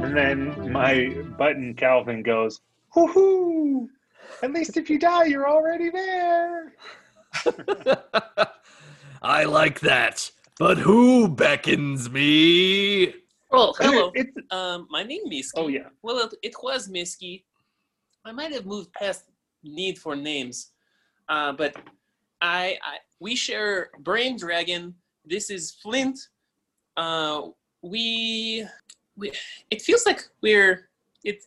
And then my button Calvin goes, "Woohoo! At least if you die, you're already there." I like that. But who beckons me? Oh, hello. It's, Um, my name is. oh yeah. Well, it, it was Misky. I might have moved past need for names, uh, but I, I we share Brain Dragon. This is Flint. Uh, we, we it feels like we're it.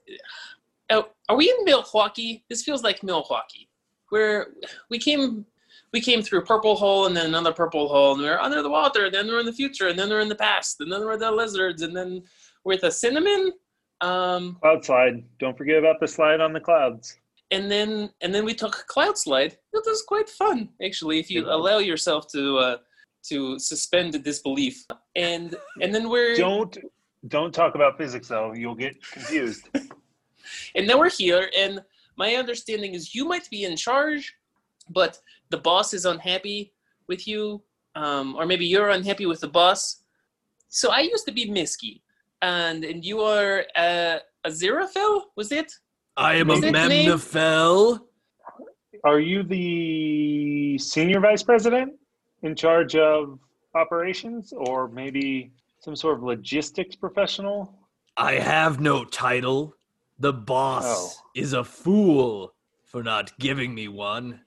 Uh, are we in Milwaukee? This feels like Milwaukee. We're we came we came through purple hole and then another purple hole and we're under the water. And Then we're in the future and then we're in the past and then we're the lizards and then we're the cinnamon. Um, Cloud slide. Don't forget about the slide on the clouds. And then and then we took cloud slide. It was quite fun, actually, if you allow yourself to uh, to suspend the disbelief. And and then we're Don't don't talk about physics though. You'll get confused. and then we're here. And my understanding is you might be in charge, but the boss is unhappy with you, um, or maybe you're unhappy with the boss. So I used to be Misky, and and you are uh, a Zeraphil, was it? I am a Is it name? Memnofel. Are you the senior vice president in charge of operations, or maybe some sort of logistics professional? I have no title. The boss Oh. is a fool for not giving me one.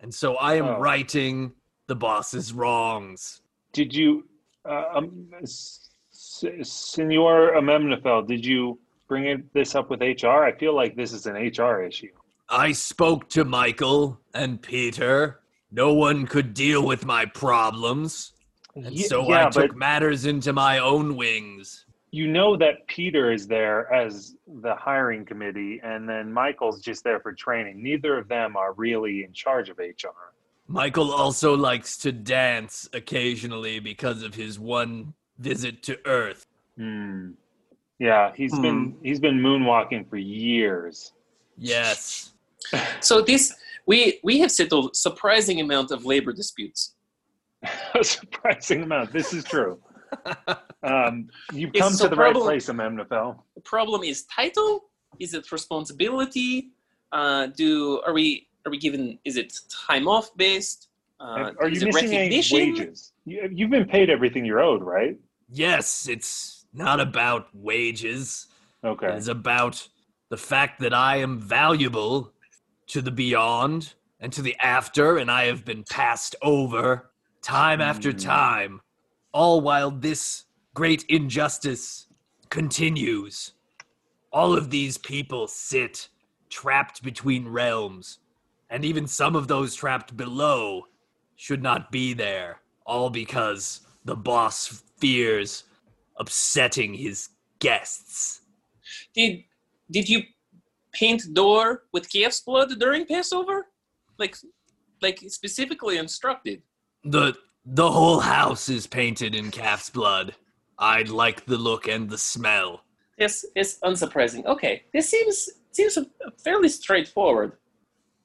And so I am Oh. righting the boss's wrongs. Did you, uh, um, S- S- Senor Amemnefel, did you bring it, this up with HR? I feel like this is an HR issue. I spoke to Michael and Peter. No one could deal with my problems. And so yeah, I took matters into my own wings. you know that Peter is there as the hiring committee, and then Michael's just there for training. Neither of them are really in charge of HR. Michael also likes to dance occasionally because of his one visit to Earth. Hmm. Yeah, he's been he's been moonwalking for years. Yes. So this we we have settled surprising amount of labor disputes. A surprising amount. This is true. Um, you've It's come so to the right problem- place, Amemnefel. The problem is title. Is it responsibility? Uh, do are we are we given? Is it time off based? Uh, Are you is it missing any wages? You, you've been paid everything you're owed, right? Yes, it's not about wages. Okay. It is about the fact that I am valuable to the beyond and to the after, and I have been passed over time after Hmm. time, all while this great injustice continues. All of these people sit trapped between realms, and even some of those trapped below should not be there, all because the boss fears upsetting his guests. Did did you paint door with calf's blood during Passover? Like like specifically instructed. The the whole house is painted in calf's blood. I like the look and the smell. Yes, it's unsurprising. Okay, this seems seems fairly straightforward.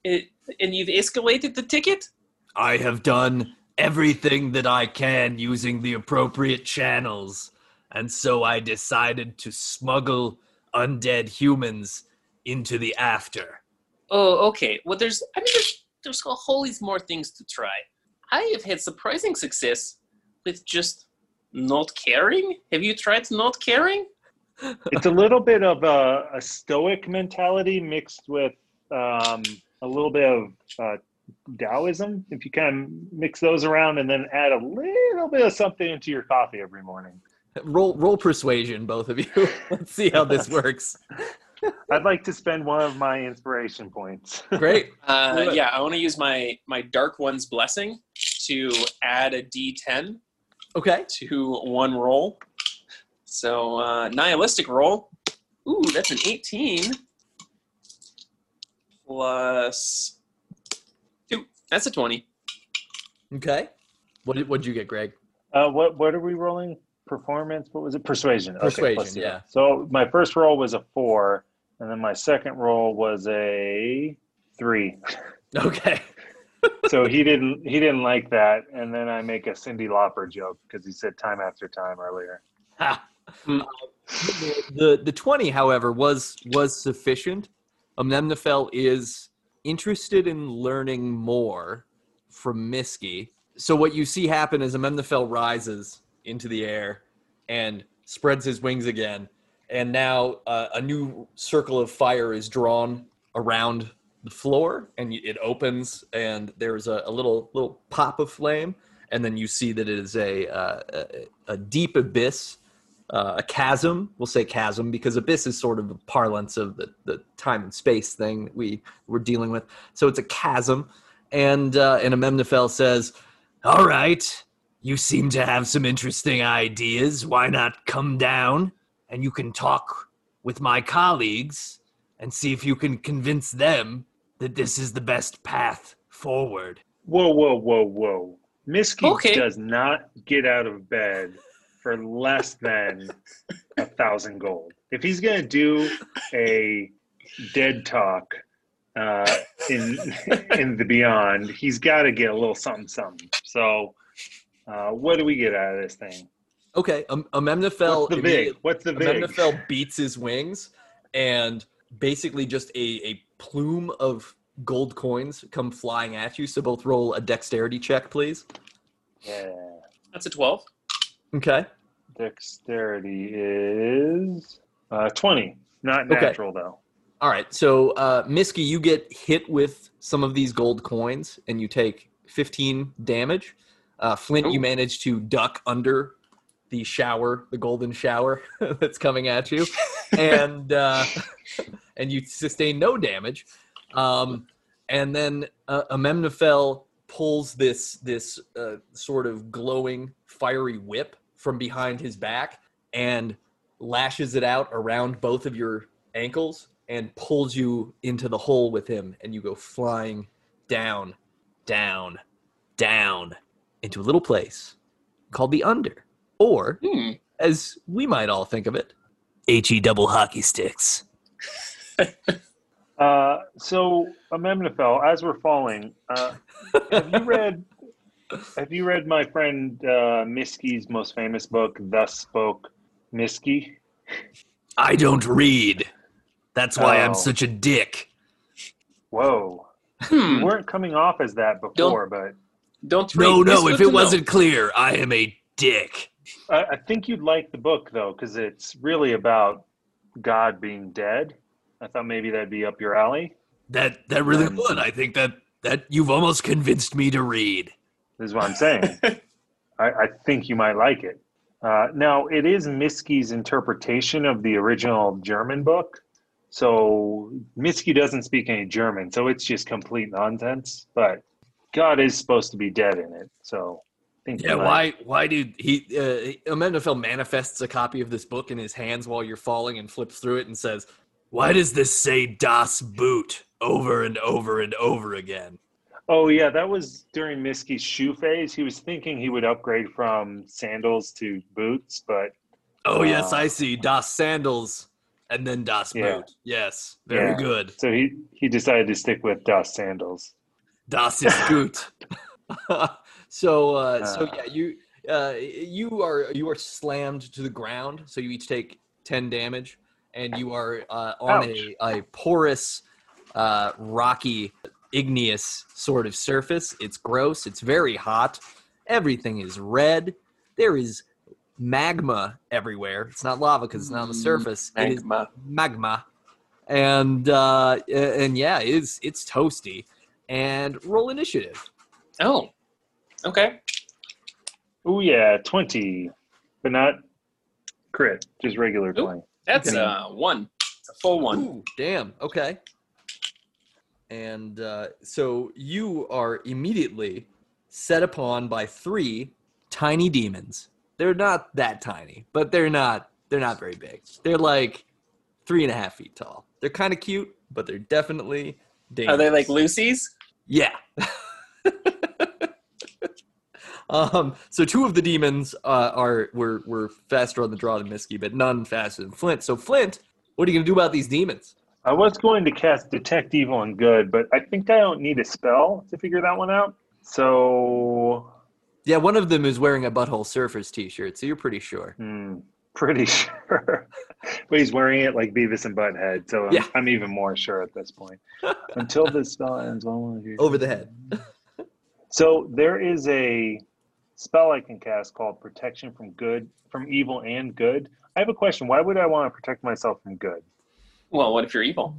It, and you've escalated the ticket. I have done everything that I can using the appropriate channels, and so I decided to smuggle undead humans into the after. Oh, okay. Well, there's I mean there's there's a whole lot more things to try. I have had surprising success with just not caring. Have you tried not caring? it's a little bit of a, a stoic mentality mixed with um, a little bit of uh, Taoism. If you kind of mix those around and then add a little bit of something into your coffee every morning. Roll roll persuasion, both of you. Let's see how this works. I'd like to spend one of my inspiration points. Great. Uh, yeah, I want to use my my dark one's blessing to add a D10 Okay. to one roll. So uh, nihilistic roll. Ooh, that's an 18 plus two. That's a 20. Okay. What did what'd you get, Greg? Uh, what what are we rolling? Performance? What was it? Persuasion. Okay, Persuasion, plus zero. yeah. So my first roll was a four, and then my second roll was a three. Okay. so he didn't he didn't like that, and then I make a Cyndi Lauper joke because he said time after time earlier. Ha. Hmm. Uh, the the twenty, however, was was sufficient. Amnemnophel is interested in learning more from Miski. So what you see happen is Amnemnophel rises into the air and spreads his wings again, and now uh, a new circle of fire is drawn around the floor, and it opens, and there's a, a little little pop of flame, and then you see that it is a uh, a, a deep abyss uh, a chasm. We'll say chasm because abyss is sort of the parlance of the, the time and space thing that we we're dealing with. So it's a chasm, and uh, and Amemnophel says, "All right, you seem to have some interesting ideas. Why not come down and you can talk with my colleagues and see if you can convince them that this is the best path forward." Whoa, whoa, whoa, whoa! Miski Okay. does not get out of bed for less than a thousand gold. If he's gonna do a dead talk uh, in in the beyond, he's got to get a little something, something. So, uh, what do we get out of this thing? Okay, um, Amemnophel What's the immediately- vig? What's the vig? Amemnophel beats his wings, and basically just a, a plume of gold coins come flying at you. So both roll a dexterity check, please. Yeah. That's a 12. Okay. Dexterity is uh, twenty. Not Okay. natural though. All right. So, uh, Miski, you get hit with some of these gold coins, and you take 15 damage. Uh, Flint, you Ooh. manage to duck under the shower, the golden shower that's coming at you, and uh, and you sustain no damage. Um, and then uh, Amemnophel pulls this this uh, sort of glowing fiery whip from behind his back and lashes it out around both of your ankles and pulls you into the hole with him and you go flying down down down into a little place called the under or Hmm. as we might all think of it he double hockey sticks Uh, so Amemnophel, as we're falling, uh, have you read? Have you read my friend uh, Miski's most famous book, "Thus Spoke Miski"? i don't read that's why i'm Oh. such a dick Whoa, Hmm. you weren't coming off as that before, but Don't read. no no good if it wasn't clear i am a dick I, I think you'd like the book though, because it's really about God being dead. I thought maybe that'd be up your alley. that that really Um, would i think that that you've almost convinced me to read This is what I'm saying. I, I think you might like it. Uh, now, it is Miski's interpretation of the original German book. So Miski doesn't speak any German, so it's just complete nonsense. But God is supposed to be dead in it, so Yeah, why? Why did he? Uh, Amenophel manifests a copy of this book in his hands while you're falling and flips through it and says, "Why does this say Das Boot over and over and over again?" Oh yeah, that was during Miski's shoe phase. He was thinking he would upgrade from sandals to boots, but Oh yes, I see. Das Sandals and then Das Yeah. Boot. Yes, very Yeah. good. so he he decided to stick with dust sandals. Das ist gut. so, uh, so Ah. yeah, you uh, you are you are slammed to the ground. So you each take ten damage, and you are uh, on a, a porous, uh, rocky, igneous sort of surface. It's gross. It's very hot. Everything is red. There is magma everywhere. It's not lava because it's not on the Mm, surface. It is Magma. magma and uh and yeah it's it's toasty and roll initiative Oh. Okay. Oh yeah, twenty, but not crit, just regular Ooh. twenty. That's Okay. uh one. A full one. Ooh, damn okay and uh so you are immediately set upon by three tiny demons they're not that tiny but they're not they're not very big they're like three and a half feet tall they're kind of cute but they're definitely dangerous. Are they like Lucy's? Yeah. um. So two of the demons uh, are were were faster on the draw than Misky, but none faster than Flint. So Flint, what are you gonna do about these demons? I was going to cast Detect Evil and Good, but I think I don't need a spell to figure that one out. So, Yeah, one of them is wearing a Butthole Surfers t-shirt, so you're pretty sure. hmm, pretty sure. but he's wearing it like Beavis and Butthead, so I'm, Yeah. I'm even more sure at this point. Until the spell ends, one of. Over the head. So there is a spell I can cast called Protection from Good, from Evil and Good. I have a question. Why would I want to protect myself from good? Well, what if you're evil?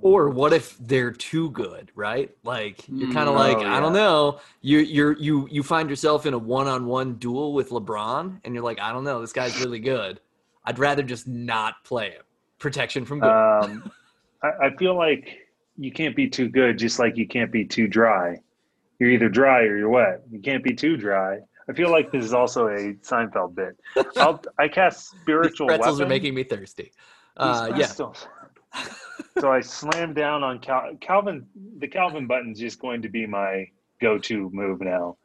Or what if they're too good, right? Like you're kind of Mm. like, Oh, I don't know. You you're you you find yourself in a one-on-one duel with LeBron, and you're like, I don't know, this guy's really good. I'd rather just not play him. Protection from good. Um, I, I feel like you can't be too good, just like you can't be too dry. You're either dry or you're wet. You can't be too dry. I feel like this is also a Seinfeld bit. I'll, I cast These spiritual pretzels weapon. are making me thirsty. Uh, yeah. So I slam down on Cal- Calvin. The Calvin button's just going to be my go-to move now.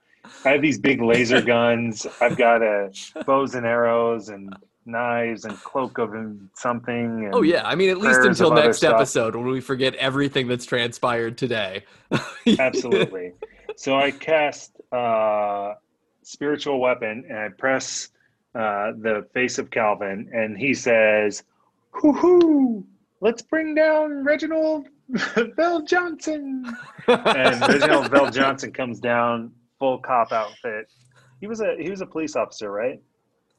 I have these big laser guns. I've got a bows and arrows and knives and cloak of something. And Oh yeah, I mean at least until next episode when we forget everything that's transpired today. absolutely. So I cast uh, spiritual weapon and I press uh, the face of Calvin, and he says, "Hoo hoo! Let's bring down Reginald Bell Johnson." And Reginald Bell Johnson comes down full cop outfit. He was a he was a police officer, right?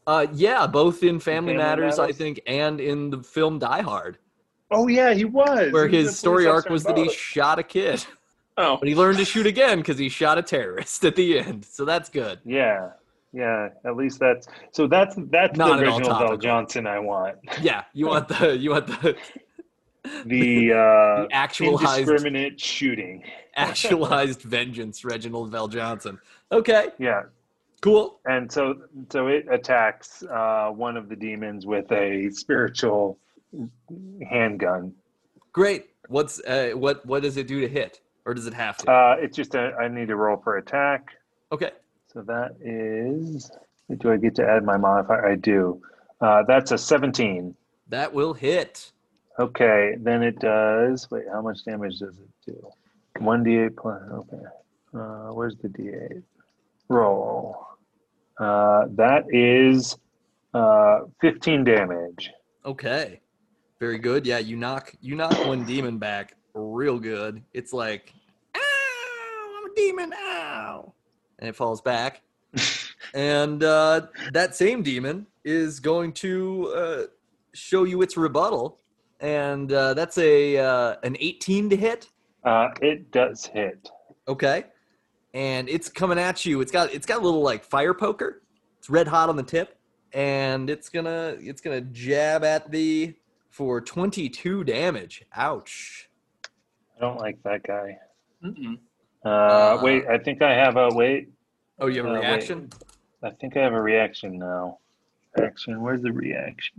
uh, yeah, both in Family, Family Matters, I think, and in the film Die Hard, Oh yeah, he was. where He was his story arc was that he shot a kid, Oh, but he learned to shoot again because he shot a terrorist at the end. So that's good. Yeah, yeah. At least that's so. That's that's Not the original Bell. Johnson I want. Yeah, you want the you want the, The uh, the actualized indiscriminate shooting. actualized vengeance, Reginald VelJohnson. Okay, Yeah, cool. and so so it attacks uh, one of the demons with a spiritual handgun. Great. What's uh, what what does it do to hit, or does it have to? Uh, it's just a, I need to roll for attack. okay. So that is. Do I get to add my modifier? I do. Uh, that's a 17. That will hit. Okay, then it does. Wait, how much damage does it do? 1d8 plus. Okay. Uh, where's the d8? Roll. Uh, that is uh, 15 damage. Okay. Very good. Yeah, you knock you knock one demon back real good. It's like, ow, I'm a demon, ow. And it falls back. and uh, that same demon is going to uh, show you its rebuttal. And uh, that's a uh, an 18 to hit. Uh, it does hit. Okay. And it's coming at you. It's got it's got a little like fire poker. It's red hot on the tip, and it's gonna it's gonna jab at thee for 22 damage. Ouch. I don't like that guy. mm-mm. Uh, Uh, wait, I think I have a wait. Oh, you have a Uh, wait. reaction? I think I have a reaction now. Action. Where's the reaction?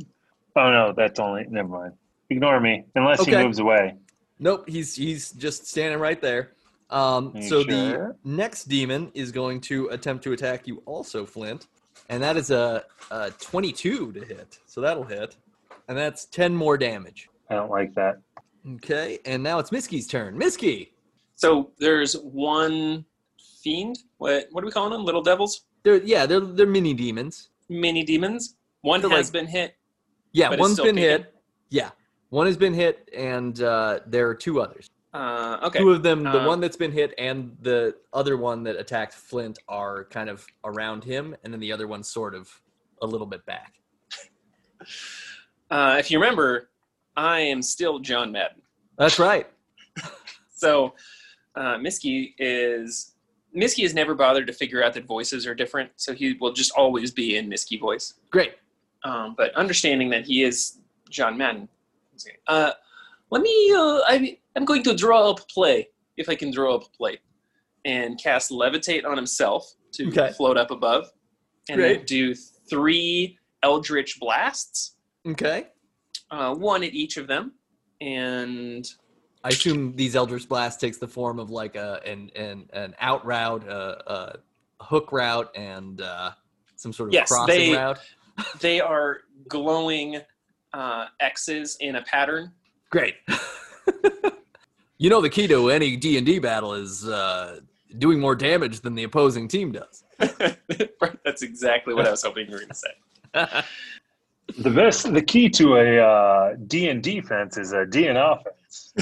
Oh no, that's only. Never mind. Ignore me unless Okay. he moves away. Nope, he's he's just standing right there. Um, You so the next demon is going to attempt to attack you, also Flint, and that is a, a 22 to hit. So that'll hit, and that's 10 more damage. I don't like that. Okay, and now it's Miski's turn. Miski, So there's one fiend. What what are we calling them? Little devils, they're yeah, they're they're mini demons. mini demons. One They're has like- been hit. Yeah, one's been kicking? hit. Yeah, one has been hit, and uh, there are two others. Uh, okay. Two of them, the Uh, one that's been hit and the other one that attacked Flint, are kind of around him, and then the other one's sort of a little bit back. Uh, if you remember, I am still John Madden. That's right. So uh, Miski is Miski has never bothered to figure out that voices are different, so he will just always be in Miski voice. Great. Um, but understanding that he is John Madden, uh, let me. Uh, I, I'm going to draw up a play if I can draw up a play, and cast levitate on himself to Okay. float up above, and then do three eldritch blasts, Okay. uh, one at each of them, and I assume these Eldritch Blast takes the form of like a an an, an out route, a, a hook route, and uh, some sort of Yes, crossing they- route. they are glowing uh, X's in a pattern Great. you know the key to any D and D battle is uh, doing more damage than the opposing team does. That's exactly what I was hoping you were going to say. The best, the key to a uh, D and defense is a D and offense.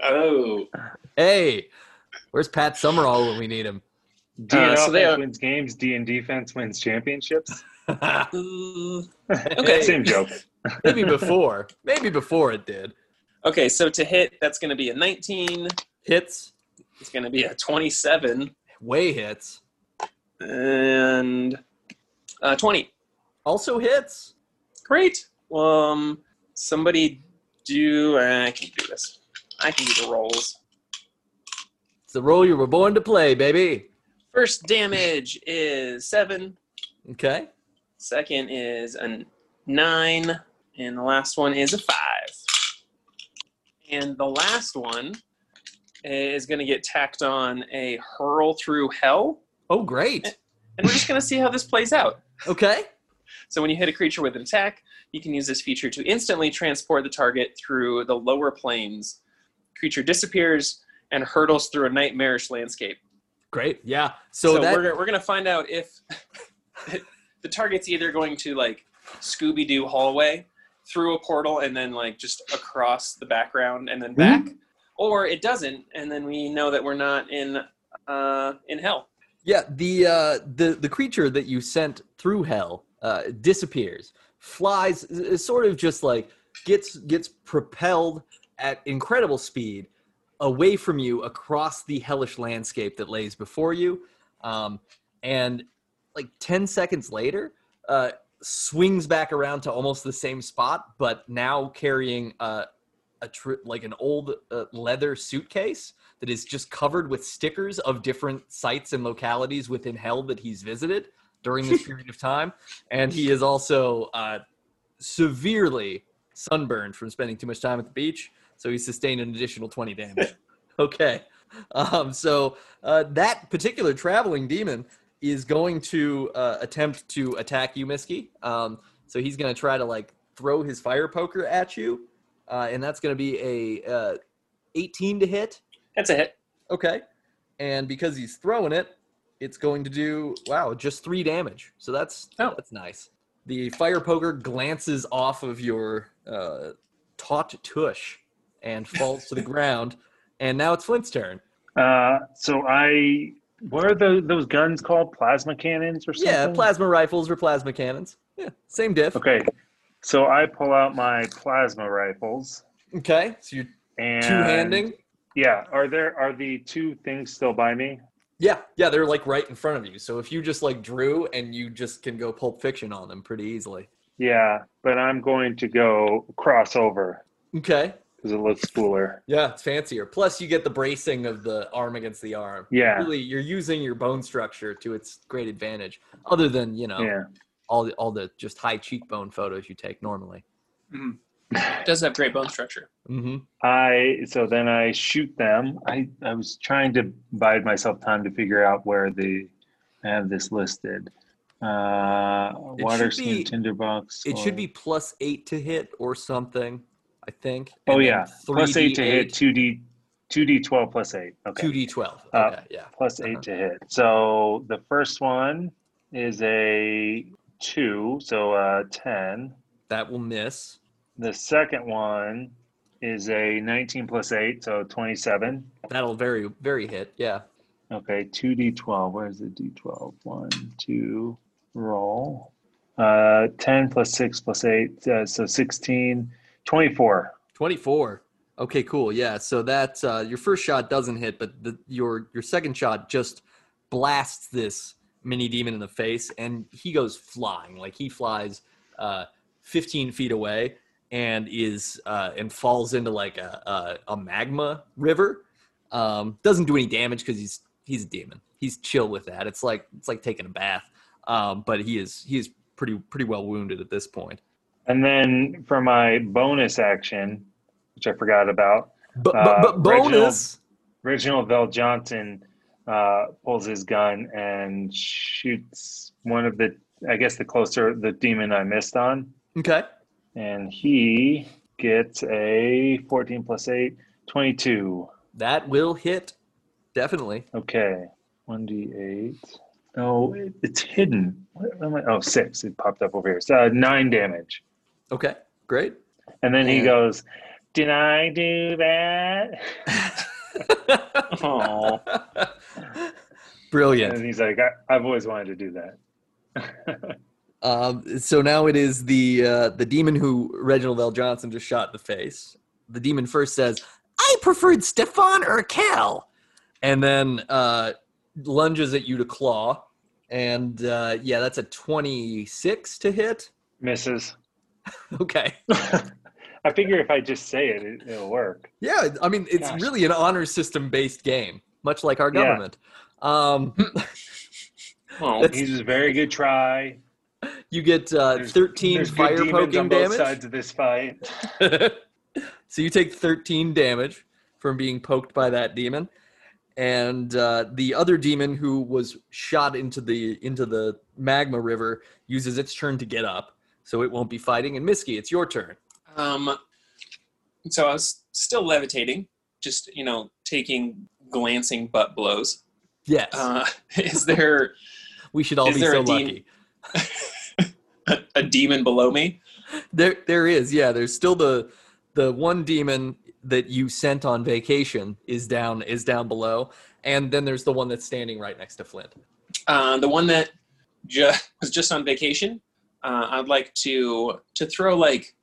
oh, hey, where's Pat Summerall when we need him? D and Uh, so offense are- wins games. D and defense wins championships. Okay. Same joke. Maybe before. Maybe before it did. okay. So to hit, that's going to be a 19. Hits, It's going to be a 27 way hits. and uh, 20. Also hits. Great. Um, somebody do. uh, I can do this. I can do the rolls. It's the role you were born to play, baby. First damage is seven. Okay. Second is a nine, and the last one is a five. And the last one is going to get tacked on a hurl through hell, Oh, great. and we're just going to see how this plays out. Okay. So when you hit a creature with an attack, you can use this feature to instantly transport the target through the lower planes. Creature disappears and hurtles through a nightmarish landscape. Great. Yeah. So, So, that we're, we're going to find out if the target's either going to like Scooby Doo hallway through a portal and then like just across the background and then back, or it doesn't, and then we know that we're not in uh, in hell. Yeah, the uh, the the creature that you sent through hell uh, disappears, flies, is sort of just like gets gets propelled at incredible speed away from you across the hellish landscape that lays before you, um, and like ten seconds later, uh, swings back around to almost the same spot, but now carrying uh, a tr- like an old uh, leather suitcase that is just covered with stickers of different sites and localities within hell that he's visited during this period of time and he is also uh, severely sunburned from spending too much time at the beach so he sustained an additional 20 damage. Okay um, so uh, that particular traveling demon is going to uh, attempt to attack you Miski. Um, so he's going to try to like throw his fire poker at you uh, and that's going to be a uh, 18 to hit That's a hit. Okay. And because he's throwing it, it's going to do wow, just three damage. So that's Oh. that's nice. The fire poker glances off of your uh, taut tush and falls to the ground. And now it's Flint's turn. Uh, so I, what are the, those guns called? Plasma cannons or something? Yeah, plasma rifles or plasma cannons. Yeah, same diff. Okay, so I pull out my plasma rifles Okay, so you're and two handing. Yeah, are there are the two things still by me? Yeah, yeah, they're like right in front of you. So if you just like drew and you just can go Pulp Fiction on them pretty easily. Yeah, but I'm going to go crossover Okay. Because it looks cooler. Yeah, it's fancier. Plus, you get the bracing of the arm against the arm. Yeah, Really, you're using your bone structure to its great advantage. Other than you know yeah. all the all the just high cheekbone photos you take normally. It does have great bone structure. Mm-hmm. I so then I shoot them. I I was trying to bide myself time to figure out where the I have this listed. Uh, It water should be- skin tinderbox. It should be plus eight to hit or something. I think. Oh And then yeah, plus eight to hit. Two D, two D twelve plus eight. Okay. Two D twelve. Uh, yeah. plus Uh-huh. eight to hit. So the first one is a two, so uh, ten. That will miss. The second one is a nineteen plus eight, so twenty-seven. That'll very very hit. Yeah. Okay, two D twelve. Where's the D twelve? One, two, roll. Uh, ten plus six plus eight, uh, so 16, 24. 24. Okay, cool. Yeah. So that uh, your first shot doesn't hit, but the, your your second shot just blasts this mini demon in the face, and he goes flying. Like he flies uh, 15 feet away and is uh, and falls into like a a, a magma river. Um, doesn't do any damage because he's he's a demon. He's chill with that. It's like it's like taking a bath. Um, but he is he is pretty pretty well wounded at this point. And then for my bonus action, which I forgot about, But Uh, but, but bonus. Reginald Bell Johnson uh, pulls his gun and shoots one of the, I guess the closer, the demon I missed on. Okay. And he gets a 14 plus 8, 22. That will hit. Definitely. Okay. 1d8. Oh, it's hidden. What am I? Oh, six. It popped up over here. So uh, nine damage. Okay. Great. And then he goes, Did I do that? Oh, Brilliant. And he's like, I, I've always wanted to do that. Um, so now it is the uh, the demon who Reginald L. Johnson just shot in the face. The demon first says, "I preferred Stefan Urquelle," and then uh, lunges at you to claw. And uh, yeah, that's a twenty-six to hit. Misses. Okay. I figure if I just say it, it it'll work. Yeah, I mean it's Gosh. really an honor system based game, much like our Yeah. government. Um, well, He's a very good try. you get uh, There's- thirteen there's fire demons poking on both damage. sides of this fight. so you take 13 damage from being poked by that demon and uh, the other demon who was shot into the into the magma river uses its turn to get up so it won't be fighting and Misky, it's your turn um, so I was still levitating, just you know, taking glancing butt blows. yes Uh, is there we should all be so lucky a, a demon below me? there there is yeah there's still the the one demon that you sent on vacation is down is down below and then there's the one that's standing right next to flint Uh, the one that ju- was just on vacation. Uh, I'd like to to throw like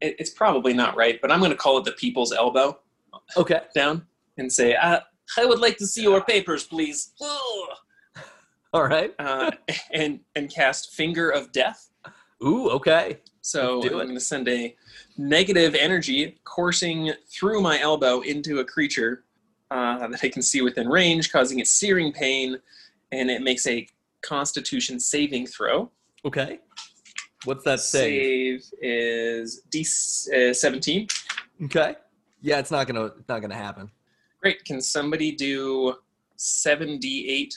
it, it's probably not right, but I'm going to call it the people's elbow okay down and say, uh, "I would like to see your papers, please." Ugh. all right Uh, and and cast finger of death. ooh okay So I'm going to send a negative energy coursing through my elbow into a creature uh, that I can see within range, causing it searing pain, and it makes a Constitution saving throw. Okay what's that save Save is D uh, 17. Okay. Yeah, it's not gonna it's not gonna happen. Great. Can somebody do 7d8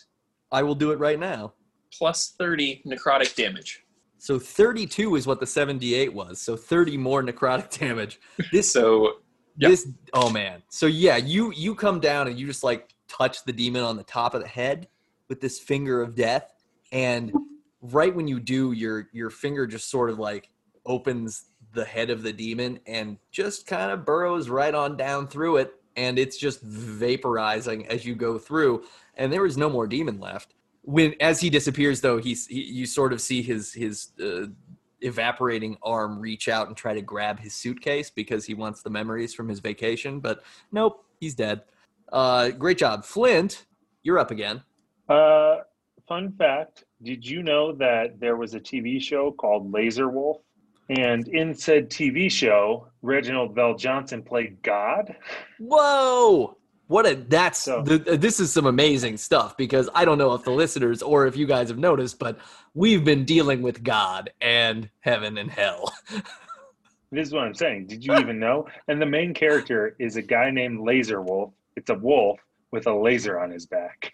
I will do it right now. plus 30 necrotic damage? So 32 is what the 78 was. So 30 more necrotic damage. This So Yep. this oh man. So yeah, you you come down and you just like touch the demon on the top of the head with this finger of death and right when you do your your finger just sort of like opens the head of the demon and just kind of burrows right on down through it and it's just vaporizing as you go through and there is no more demon left. When as he disappears though he's he, you sort of see his his uh, evaporating arm reach out and try to grab his suitcase because he wants the memories from his vacation but nope he's dead. Uh great job. Flint you're up again. Uh, fun fact Did you know that there was a TV show called Laser Wolf? And in said TV show, Reginald Bell Johnson played God. Whoa! What a that's So- the, this is some amazing stuff because I don't know if the listeners or if you guys have noticed, but we've been dealing with God and heaven and hell. This is what I'm saying. Did you even know? And the main character is a guy named Laser Wolf. It's a wolf with a laser on his back.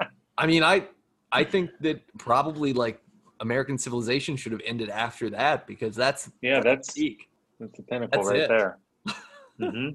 I mean, I I think that probably like American civilization should have ended after that because that's Yeah, that's peak. that's the pinnacle That's right it. there. hmm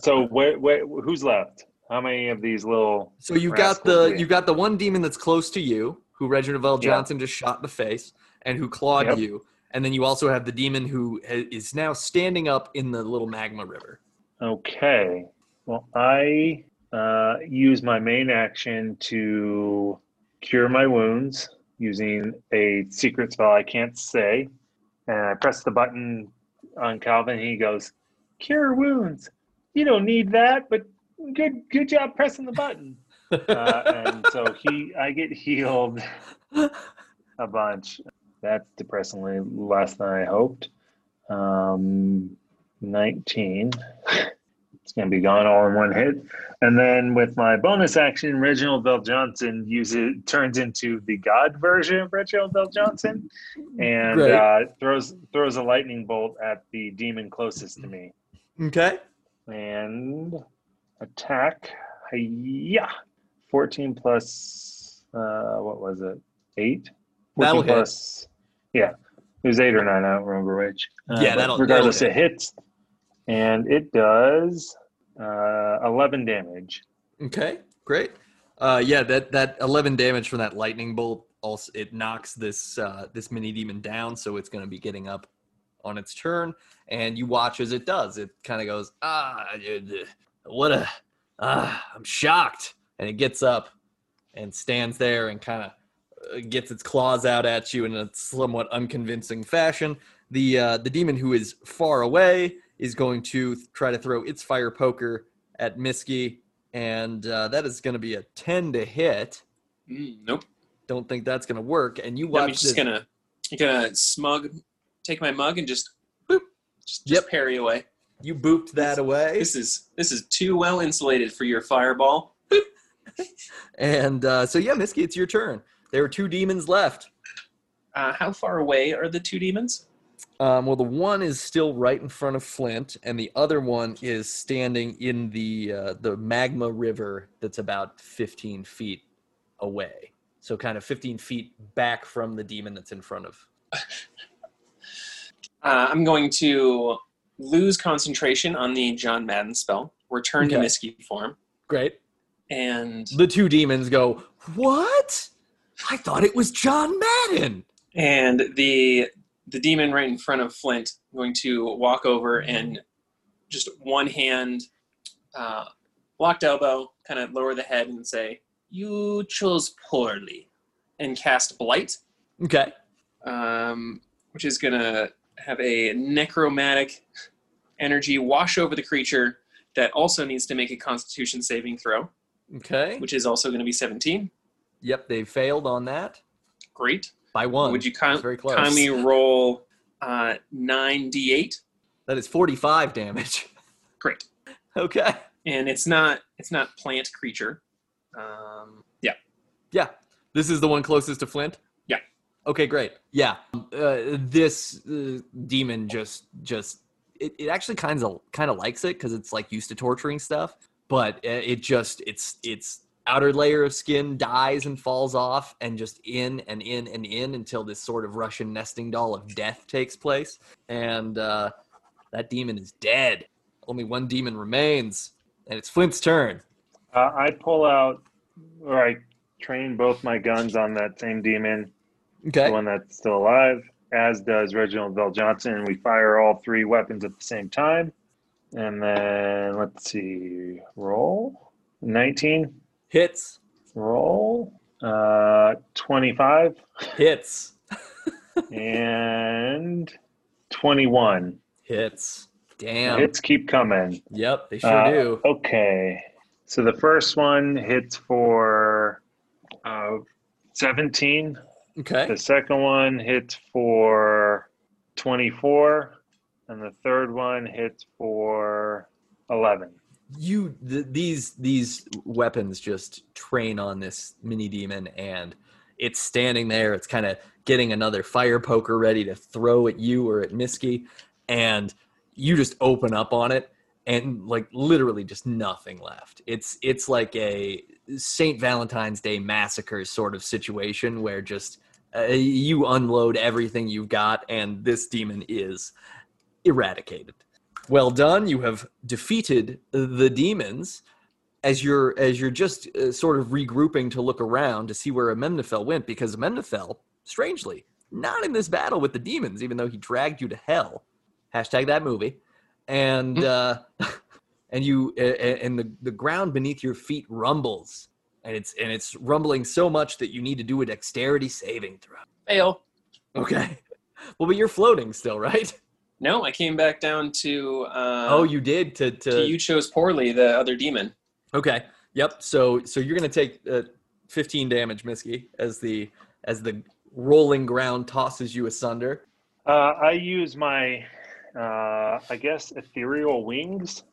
So where, where who's left? How many of these little? So you got the yeah. you got the one demon that's close to you, who Reginald Vell Yeah. Johnson just shot in the face, and who clawed Yep. you, and then you also have the demon who is now standing up in the little magma river. Okay. Well, I uh, use my main action to cure my wounds using a secret spell I can't say. And I press the button on Calvin. He goes, "Cure wounds. You don't need that, but good, good job pressing the button." Uh, and so he, I get healed a bunch. That's depressingly less than I hoped. Um, 19. It's going to be gone all in one hit. And then with my bonus action, Reginald Bell Johnson uses turns into the God version of Reginald Bell Johnson and uh, throws throws a lightning bolt at the demon closest to me Okay. and attack. Yeah, fourteen plus uh, what was it? Eight. That'll 14 hit. yeah, It was eight or nine. I don't remember which. Uh, Yeah, but that'll- regardless, that'll it hits, and it does uh, eleven damage. Okay, great. Uh, yeah, that that eleven damage from that lightning bolt also it knocks this uh, this mini demon down, so it's going to be getting up on its turn, and you watch as it does. It kind of goes, ah, uh, what a, ah, I'm shocked, and it gets up and stands there and kind of gets its claws out at you in a somewhat unconvincing fashion. The uh, the demon who is far away is going to try to throw its fire poker at Miski, and uh, that is going to be a ten to hit. Mm, nope. Don't think that's going to work. And you I'm watch just this. gonna gonna smug, take my mug and just boop, just, just Yep. parry away. You booped that away, This is this is too well insulated for your fireball. and uh, so yeah, Miski, it's your turn. There are two demons left. Uh, how far away are the two demons? Um, well, the one is still right in front of Flint, and the other one is standing in the uh, the magma river that's about 15 feet away. So, kind of 15 feet back from the demon that's in front of. Uh, I'm going to lose concentration on the John Madden spell, return to Okay. Misky form, Great. and The two demons go, What? I thought it was John Madden. and the the demon right in front of Flint going to walk over and just one hand uh, locked elbow, kind of lower the head and say, "You chose poorly," and cast blight, Okay. um, which is gonna have a necromantic energy wash over the creature that also needs to make a Constitution saving throw, Okay. which is also going to be 17. Yep, they failed on that Great. By one. Would you very close. kindly roll uh, 9d8? That is 45 damage. Great. Okay. and it's not it's not plant creature. Um, yeah, Yeah. This is the one closest to Flint? Yeah. Okay, great. Yeah. Uh, this uh, demon just just it, it actually kind of kind of likes it cuz it's like used to torturing stuff, but uh, it just it's it's outer layer of skin dies and falls off and just in and in and in until this sort of Russian nesting doll of death takes place and uh that demon is dead. Only one demon remains and it's Flint's turn. Uh, I pull out, or I train both my guns on that same demon, Okay. the one that's still alive, as does Reginald Bell Johnson. We fire all three weapons at the same time. And then let's see, roll 19, Hits. roll uh, 25, Hits. and 21. Hits. Damn. Hits keep coming. Yep, they sure Uh, do. Okay. So the first one hits for uh, 17. Okay. The second one hits for 24. And the third one hits for 11. You th- these these weapons just train on this mini demon and it's standing there, it's kind of getting another fire poker ready to throw at you or at Miski and you just open up on it and like literally just nothing left. It's it's like a St. Valentine's Day massacre sort of situation where just uh, you unload everything you've got and this demon is eradicated. Well done. You have defeated the demons. As you're as you're just uh, sort of regrouping to look around to see where Amemnophel went, because Amemnophel, strangely, not in this battle with the demons, even though he dragged you to hell. Hashtag that movie. And uh, and you and the the ground beneath your feet rumbles, and it's and it's rumbling so much that you need to do a dexterity saving throw. fail. Okay. Well, but you're floating still, right? No, I came back down to. Uh, oh, you did to to. to you chose poorly the other demon. Okay. Yep. So so you're gonna take uh, 15 damage, Misky, as the as the rolling ground tosses you asunder. Uh, I use my, uh, I guess, ethereal wings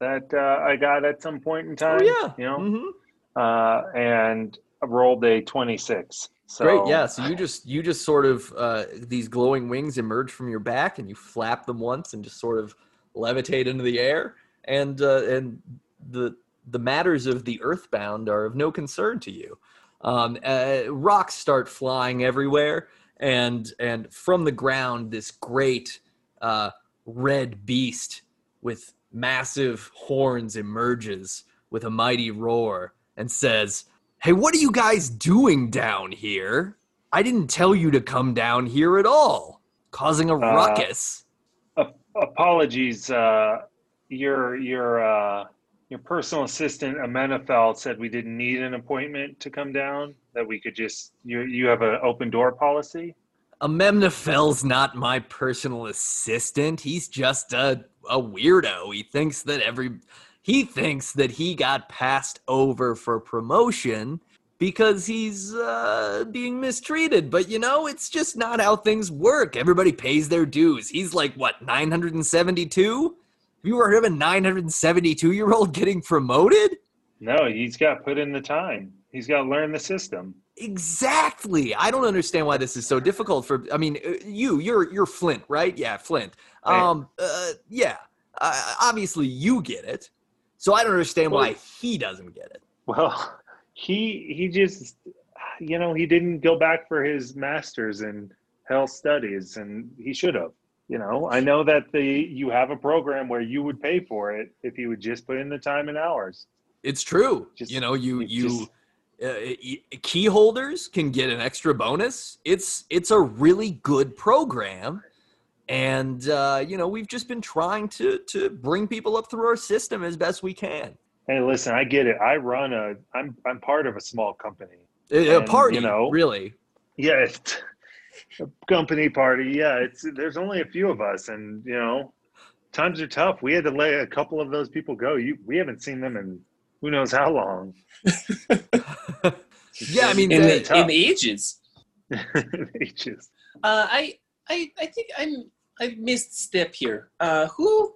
that uh, I got at some point in time. oh yeah. You know, Mhm. uh, and I rolled a 26. So, Great. Yeah. So you just you just sort of uh, these glowing wings emerge from your back, and you flap them once, and just sort of levitate into the air, and uh, and the the matters of the earthbound are of no concern to you. Um, uh, rocks start flying everywhere, and and from the ground this great uh, red beast with massive horns emerges with a mighty roar and says, "Hey, what are you guys doing down here? I didn't tell you to come down here at all, causing a Uh, ruckus." A- apologies. Uh, your your uh, your personal assistant Amenaphel said we didn't need an appointment to come down. That we could just you you have an open door policy. Amemnafel's not my personal assistant. He's just a a weirdo. He thinks that every he thinks that he got passed over for promotion because he's uh, being mistreated. But you know, it's just not how things work. Everybody pays their dues. He's like what 972. Have you ever heard of a 972 year old getting promoted? No, he's got put in the time. He's got to learn the system. Exactly. I don't understand why this is so difficult for. I mean, uh, you, you're you're Flint, right? Yeah, Flint. Right. Um, uh, yeah. Uh, obviously, you get it. So I don't understand why he doesn't get it. Well, he he just you know he didn't go back for his masters in health studies, and he should have. You know, I know that the you have a program where you would pay for it if you would just put in the time and hours. It's true. Just- you know, you you just- uh, key holders can get an extra bonus. It's it's a really good program, and uh, you know we've just been trying to to bring people up through our system as best we can. Hey, listen, I get it. I run a. I'm I'm part of a small company. A, a And, party, you know, really. Yeah, it's a company party. Yeah, it's there's only a few of us, and you know, times are tough. We had to let a couple of those people go. You we haven't seen them in who knows how long. Yeah, I mean, in, the, tough. in ages. Ages. Uh, I, I, I think I'm. I missed step here. Uh, who,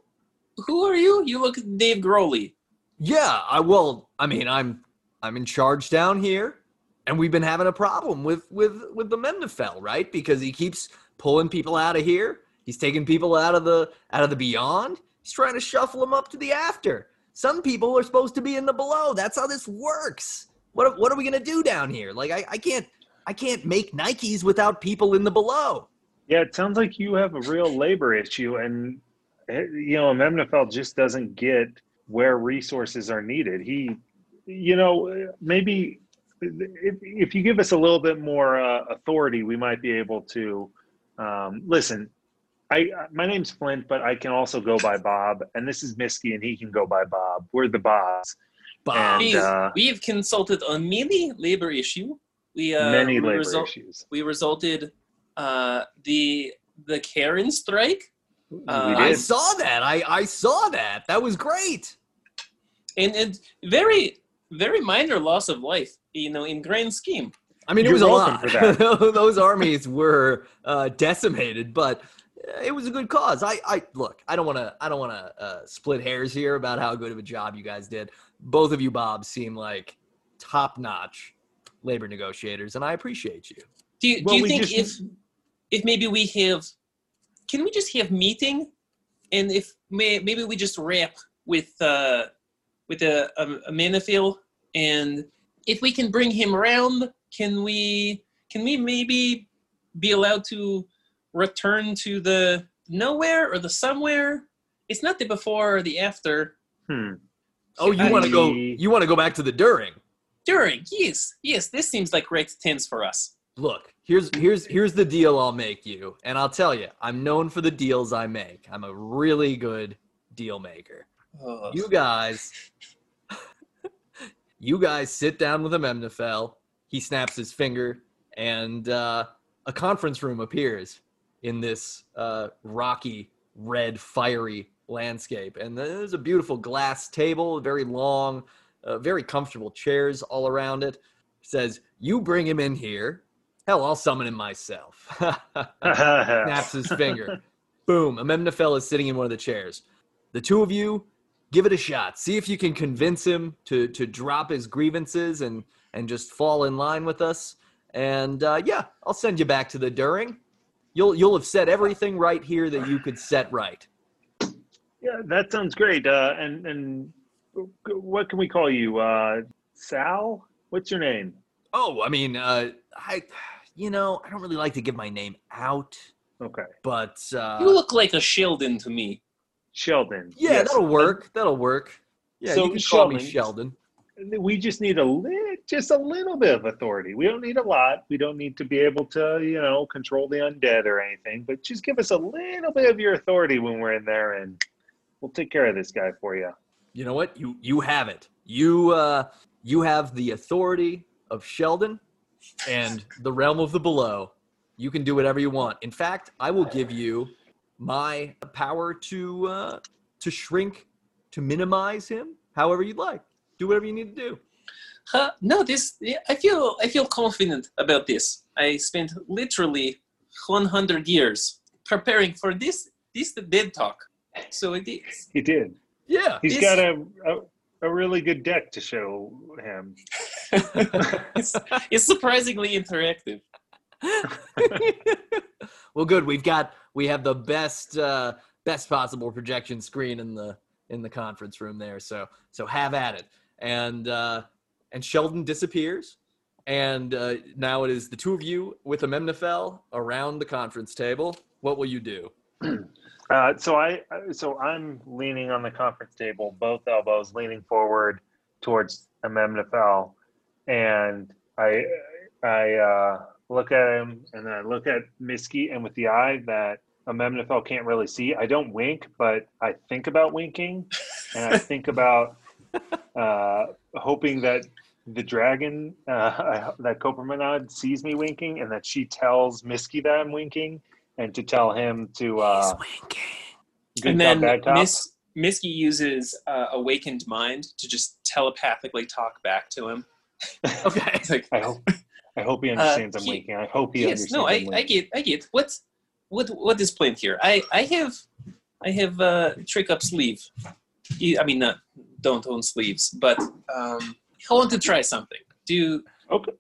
who are you? You look Dave Grohley. Yeah, I will. I mean, I'm I'm in charge down here, and we've been having a problem with with with the Mendefell, right? Because he keeps pulling people out of here. He's taking people out of the out of the beyond. He's trying to shuffle them up to the after. Some people are supposed to be in the below. That's how this works. What what are we gonna do down here? Like I, I can't I can't make Nikes without people in the below. Yeah, it sounds like you have a real labor issue, and eh, you know, Memnefeld just doesn't get where resources are needed. He, you know, maybe if, if you give us a little bit more uh, authority, we might be able to um, listen. I my name's Flint, but I can also go by Bob, and this is Misky, and he can go by Bob. We're the Bobs. Bob. And, uh, we've consulted on many labor issue. We uh, Many we labor issues. We resulted uh, the the Karen strike, Uh, I saw that. I I saw that. That was great. and and very very minor loss of life. You know, in grand scheme. I mean, it You're was a lot. Those armies were uh, decimated, but it was a good cause. I, I look. I don't want to. I don't want to uh, split hairs here about how good of a job you guys did. Both of you, Bob, seem like top-notch labor negotiators, and I appreciate you. Do you, Well, do you think just- if if maybe we have can we just have meeting and if may, maybe we just wrap with uh with a, a, a Manafil and if we can bring him around can we can we maybe be allowed to return to the nowhere or the somewhere it's not the before or the after Hmm. Oh, you want to go? You want to go back to the during? during yes yes this seems like great tense for us Look, here's here's here's the deal I'll make you, and I'll tell you, I'm known for the deals I make. I'm a really good deal maker. You guys, you guys sit down with Amemnefel. He snaps his finger, and uh, a conference room appears in this uh, rocky, red, fiery landscape. And there's a beautiful glass table, very long, uh, very comfortable chairs all around it. Says, "You bring him in here. Hell, I'll summon him myself." snaps his finger. Boom. Amemnefel is sitting in one of the chairs. The two of you give it a shot. See if you can convince him to to drop his grievances and and just fall in line with us. And uh, yeah, I'll send you back to the During. You'll you'll have set everything right here that you could set right. Yeah, that sounds great. Uh, and and what can we call you? Uh, Sal? What's your name? Oh, I mean, uh, I you know, I don't really like to give my name out, Okay. but uh, you look like a Sheldon to me. Sheldon. yeah, yes. that'll work. That'll work. Yeah, So you can call me Sheldon- Sheldon. We just need a li- just a little bit of authority. We don't need a lot. We don't need to be able to, you know, control the undead or anything. But just give us a little bit of your authority when we're in there, and we'll take care of this guy for you. You know what? You you have it. You uh you have the authority of Sheldon and the realm of the below. You can do whatever you want. In fact, I will give you my power to uh to shrink, to minimize him, however you'd like. Do whatever you need to do. Huh? No, this. I feel. I feel confident about this. I spent literally 100 years preparing for this. This the dead talk. So it is. He did. Yeah. he's got a, a a really good deck to show him. it's, it's surprisingly interactive. well, good. We've got we have the best uh, best possible projection screen in the in the conference room there. So so have at it. And uh, and Sheldon disappears, and uh, now it is the two of you with Amemnafel around the conference table. What will you do? Uh, so I so I'm leaning on the conference table, both elbows leaning forward towards Amemnafel, and I I uh, look at him and then I look at Miski, and with the eye that Amemnafel can't really see, I don't wink, but I think about winking, and I think about uh, hoping that the dragon uh, that Copermanod sees me winking, and that she tells Miski that I'm winking, and to tell him to uh, winking. good and then bad cop. Miss Misky uses uh, awakened mind to just telepathically talk back to him. Okay. It's like, I hope I hope he understands I'm he- winking. I hope he yes, understands. no, I'm I, get, I get. What, what, what is planned here? I, I have, I have uh, trick up sleeve. I mean, not don't own sleeves, but um, I want to try something. Do Okay,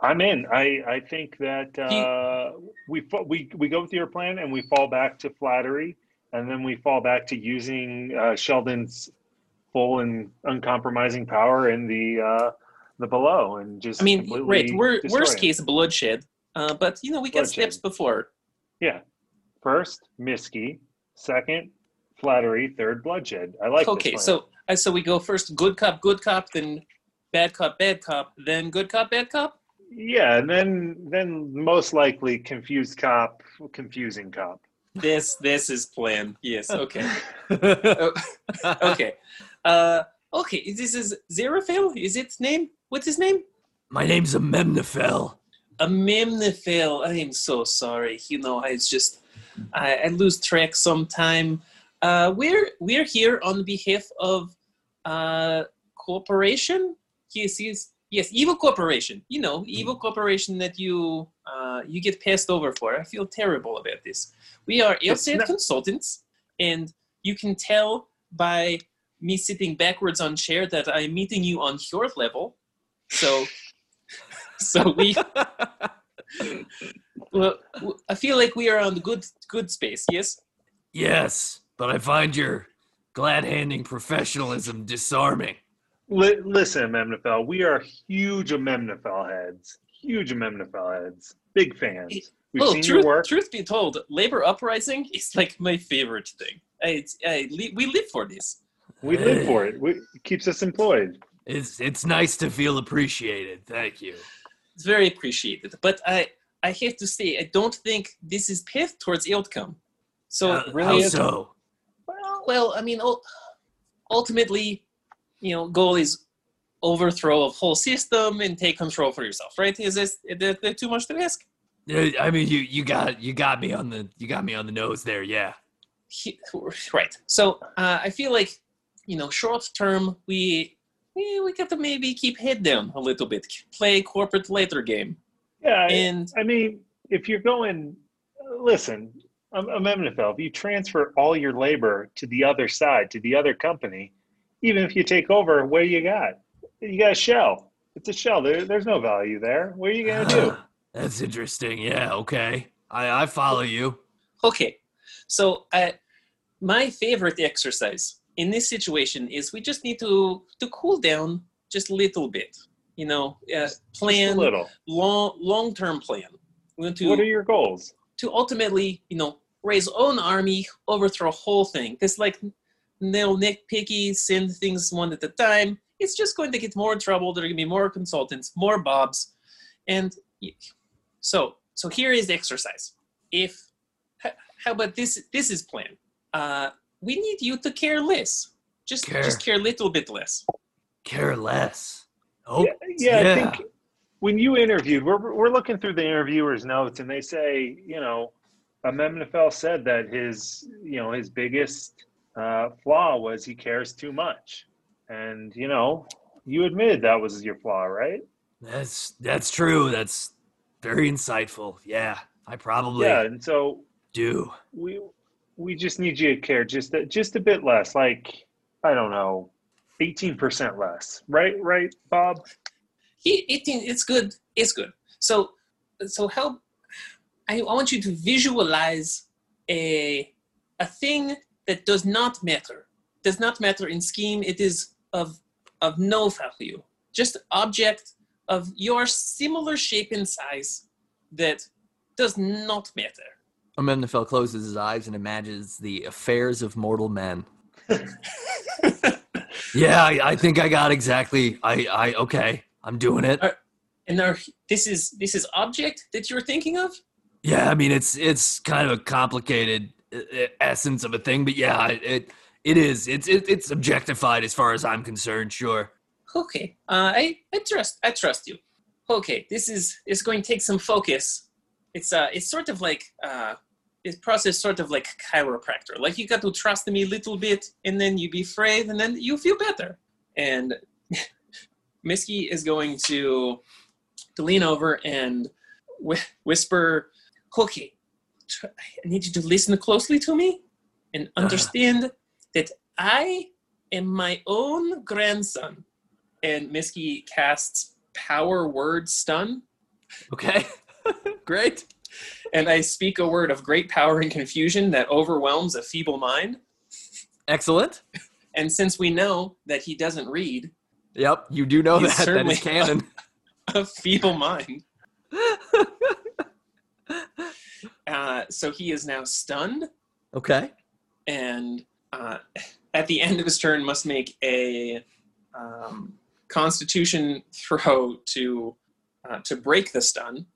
I'm in. I I think that uh, we we we go with your plan and we fall back to flattery, and then we fall back to using uh, Sheldon's full and uncompromising power in the uh, the below, and just I mean, right? We're, worst case, bloodshed. Uh, but you know, we got Bloodshed. steps before. Yeah, first Miski, second flattery, third bloodshed. I like. okay, so uh, so we go first, good cop, good cop, then bad cop, bad cop, then good cop, bad cop. Yeah, and then then most likely confused cop, confusing cop. This this is plan. Yes. Okay. okay. Uh, okay. This is Zeraphil. Is its name? What's his name? My name's Amemnafel. A Memnifil. I am so sorry. You know, I just I, I lose track sometime. Uh, we're we're here on behalf of uh corporation. Yes, yes, yes. Evil corporation. You know, evil corporation that you uh you get passed over for. I feel terrible about this. We are It's not- consultants, and you can tell by me sitting backwards on chair that I'm meeting you on your level. So, so we well, I feel like we are on the good good space. Yes. yes, but I find your glad-handing professionalism disarming. Li- listen, Memnifel, we are huge Memnifel heads. Huge Memnifel heads. Big fans. We've well, seen truth, your work. truth be told, labor uprising is like my favorite thing. I, it's, I, li- we live for this. We live for it. We, it keeps us employed. It's it's nice to feel appreciated. Thank you. It's very appreciated. But I, I have to say, I don't think this is path towards outcome. So Uh, really how is- so? Well, well, I mean, ultimately, you know, goal is overthrow of whole system and take control for yourself, right? Is this is there too much to ask? Yeah, I mean, you you got you got me on the you got me on the nose there. Yeah. He- Right. So uh, I feel like, you know, short term, we we we got to maybe keep head down a little bit, play corporate later game, Yeah, I, and I mean, if you're going, listen, um, Memnifel, if you transfer all your labor to the other side, to the other company, even if you take over, what do you got? You got a shell. It's a shell. There, there's no value there. What are you going to do? That's interesting. Yeah. Okay. I I follow you. Okay, so uh, my favorite exercise in this situation is we just need to to cool down just a little bit. you know, uh, Just a plan, little. long long term plan. We want to What are your goals? to ultimately, you know, raise own army, overthrow a whole thing. This like little nitpicky, send things one at a time. It's just going to get more trouble. There are going to be more consultants, more bobs, and so so here is the exercise. If how about this? This is plan. Uh, we need you to care less. Just Care. just care a little bit less. Care less. Oh, yeah, yeah, I think when you interviewed, we're, we're looking through the interviewer's notes, and they say, you know, Amemnafel said that his, you know, his biggest uh, flaw was he cares too much, and you know, you admitted that was your flaw, right? that's that's true. That's very insightful. Yeah, I probably Yeah, and so do. we we just need you to care just a, just a bit less, like I don't know, eighteen percent less, right? Right, Bob? He, it, it's good. It's good. So, so help. I, I want you to visualize a a thing that does not matter. Does not matter in scheme. It is of of no value. Just object of your similar shape and size that does not matter. Amemnafel closes his eyes and imagines the affairs of mortal men. Yeah, I, I think I got exactly. I, I okay. I'm doing it. and there, this is this is object that you're thinking of. Yeah, I mean it's it's kind of a complicated essence of a thing, but yeah, it it, is. It's it, it's objectified as far as I'm concerned. Sure. Okay, uh, I I trust I trust you. Okay, this is is going to take some focus. It's uh it's sort of like uh this process sort of like chiropractor. Like you got to trust me a little bit, and then you be afraid, and then you feel better. And Misky is going to to lean over and whi- whisper, "Okay, tr- I need you to listen closely to me and uh-huh. understand that I am my own grandson." And Misky casts Power Word Stun, Okay. Great. and I speak a word of great power and confusion that overwhelms a feeble mind. Excellent. And since we know that he doesn't read, Yep, you do know that. That certainly- is canon. a feeble mind. Uh, so he is now stunned, okay. and uh, at the end of his turn, must make a um, Constitution throw to uh, to break the stun.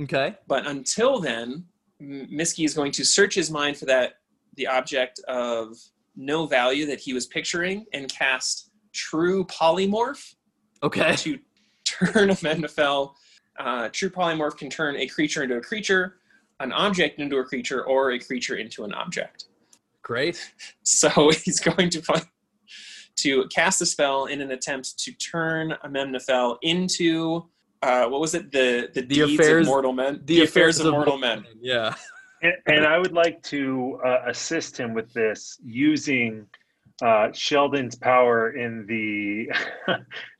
Okay. But until then, Miski is going to search his mind for that the object of no value that he was picturing and cast True Polymorph Okay. to turn a Mendefel. Uh, true Polymorph can turn a creature into a creature, an object into a creature, or a creature into an object. Great. So he's going to find, to cast a spell in an attempt to turn a Memnefel into uh, what was it? The the, The deeds affairs- of mortal men. The, affairs, of mortal men. Yeah. And, and I would like to uh, assist him with this using uh, Sheldon's power in the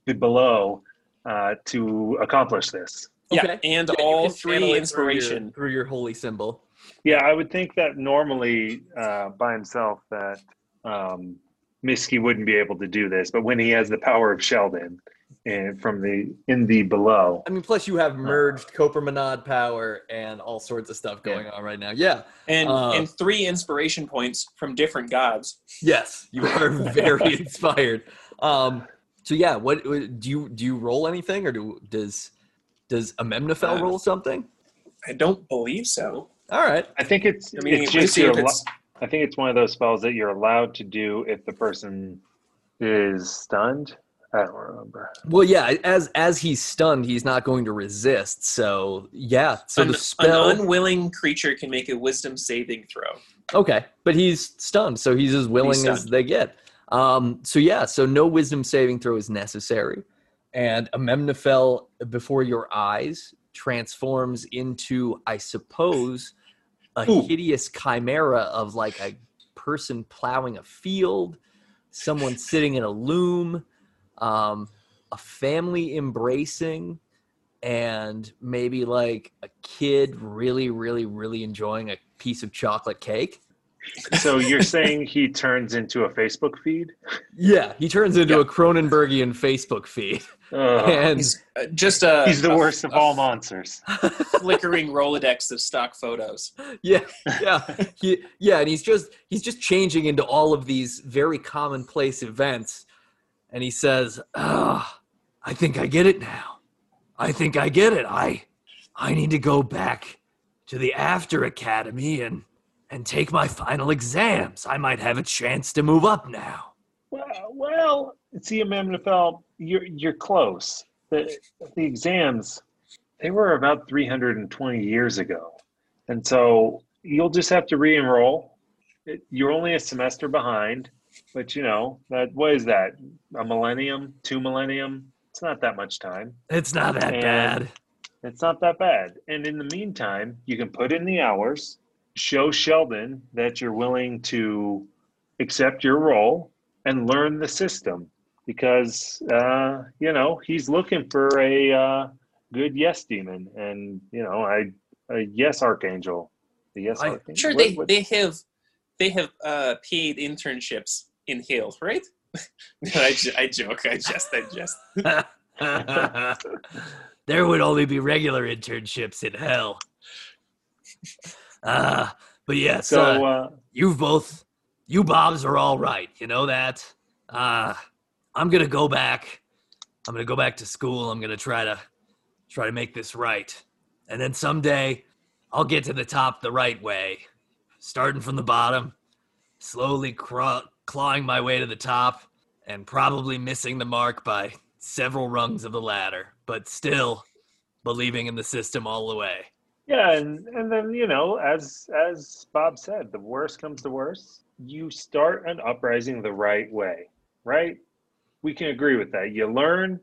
the below uh, to accomplish this. Yeah, Okay. and Yeah, all three it through your- inspiration. through your holy symbol. Yeah, I would think that normally uh, by himself that um, Miski wouldn't be able to do this, but when he has the power of Sheldon and from the in the below, I mean, plus you have merged Copermanod power and all sorts of stuff going on right now. Yeah. and Uh, and three inspiration points from different gods. Yes, you are very inspired. Um, so yeah, what what- do you do? You roll anything, or do does does Amemnafel Uh, roll something? I don't believe so. All right. I think it's I mean, it's just see you're if allo- it's I think it's one of those spells that you're allowed to do if the person is stunned. I don't remember. Well, yeah. As as he's stunned, he's not going to resist. So yeah. So an, the spell. an unwilling creature can make a Wisdom saving throw. Okay, but he's stunned, so he's as willing as they get. Um, so yeah, so no wisdom saving throw is necessary, and Amemnafel before your eyes transforms into, I suppose, a Ooh. hideous chimera of like a person plowing a field, someone sitting in a loom, um, a family embracing, and maybe like a kid really, really, really enjoying a piece of chocolate cake. So you're saying he turns into a Facebook feed? Yeah, he turns into Yeah. a Cronenbergian Facebook feed, Ugh. and He's uh, just a. he's the a- worst of a all monsters. Flickering Rolodex of stock photos. yeah, yeah, he, yeah, and he's just he's just changing into all of these very commonplace events, and he says, "Ah, I think I get it now. I think I get it. I I need to go back to the after academy and and take my final exams. I might have a chance to move up now." Well, well, see, Amemnafel, you're you're close. The the exams, they were about 320 years ago, and so you'll just have to re-enroll. It, you're only a semester behind, but you know that what is that? A millennium, two millennium? It's not that much time. It's not that And- bad. It's not that bad. And in the meantime, you can put in the hours, show Sheldon that you're willing to accept your role and learn the system because, uh, you know, he's looking for a uh, good yes demon and, you know, I, a yes archangel. The yes I- archangel. Sure, What- they what- they have they have uh, paid internships in Hale, right? I, I joke. I just I just. there would only be regular internships in hell. Uh, but yes, so, uh, uh, you both, you Bobs are all right. You know that. Uh, I'm gonna go back. I'm gonna go back to school. I'm gonna try to try to make this right, and then someday I'll get to the top the right way, starting from the bottom, slowly craw- clawing my way to the top, and probably missing the mark by several rungs of the ladder, but still believing in the system all the way. Yeah, and and then you know, as as Bob said, the worst comes to worst, you start an uprising the right way, right? We can agree with that. You learn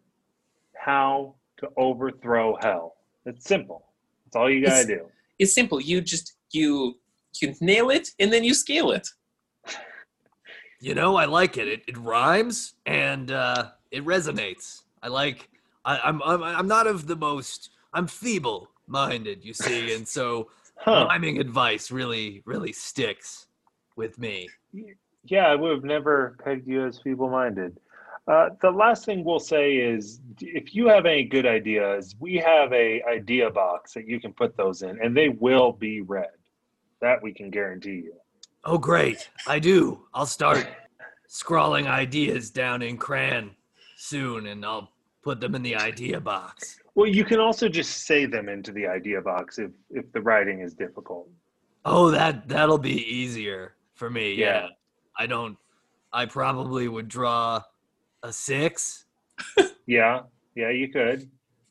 how to overthrow hell. It's simple. That's all you gotta It's- do. It's simple. You just you you nail it and then you scale it. You know, I like it. It, it rhymes and uh, it resonates. I like. I, I'm, I'm I'm not of the most. I'm feeble minded, you see, and so Huh. rhyming advice really really sticks with me. Yeah, I would have never pegged you as feeble minded. Uh, the last thing we'll say is if you have any good ideas, we have a idea box that you can put those in and they will be read. That we can guarantee you. Oh, great! I do. I'll start scrawling ideas down in crayon soon, and I'll put them in the idea box. Well, you can also just say them into the idea box if if the writing is difficult. Oh, that that'll be easier for me. Yeah. Yeah. I don't. I probably would draw a six. Yeah, yeah, you could.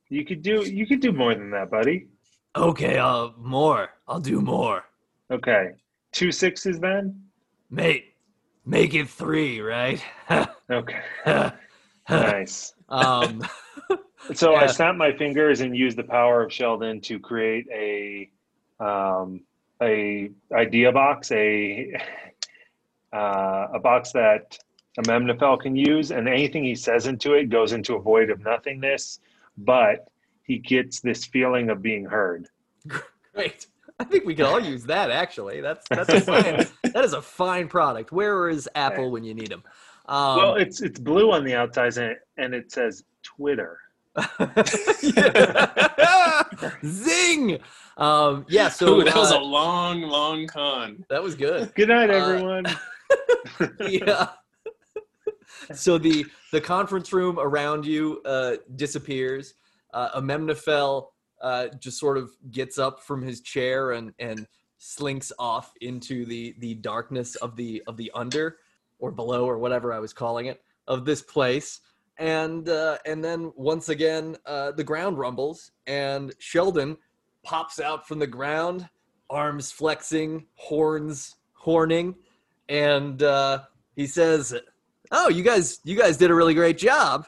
You could do you could do more than that, buddy. Okay, I'll more. I'll do more. Okay, two sixes then. Mate, make it three, right? Okay, nice. um, So I Yeah. snap my fingers and use the power of Sheldon to create a um, a idea box, a uh, a box that Amemnafel can use, and anything he says into it goes into a void of nothingness. But he gets this feeling of being heard. great. I think we can all use that. Actually, that's that's a fine. that is a fine product. Where is Apple when you need them? Um, well, it's it's blue on the outside and it, and it says Twitter. Zing! Um, yeah. So Ooh, that was a uh, long, long con. that was good. Good night, Uh, everyone. yeah. so the the conference room around you uh, disappears. Uh, Amemnafel uh, just sort of gets up from his chair and and slinks off into the the darkness of the of the under or below or whatever I was calling it of this place. And uh, and then once again uh, the ground rumbles and Sheldon pops out from the ground, arms flexing, horns horning, and uh, he says, "Oh, you guys, you guys did a really great job.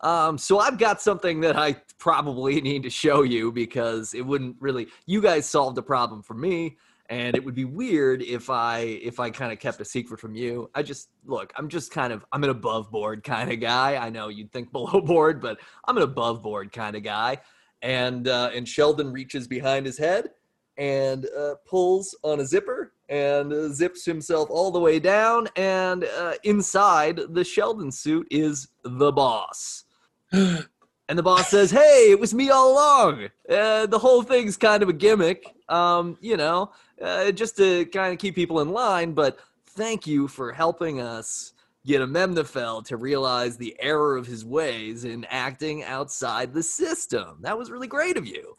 Um, so I've got something that I probably need to show you because it wouldn't really. You guys solved a problem for me, and it would be weird if I if I kind of kept a secret from you. I just look. I'm just kind of I'm an above board kind of guy. I know you'd think below board, but I'm an above board kind of guy. And uh, and Sheldon reaches behind his head and uh, pulls on a zipper and uh, zips himself all the way down. And uh, inside the Sheldon suit is the boss. And the boss says, "Hey, it was me all along. Uh, the whole thing's kind of a gimmick, um, you know, uh, just to kind of keep people in line. But thank you for helping us get Amemnafel to realize the error of his ways in acting outside the system. That was really great of you."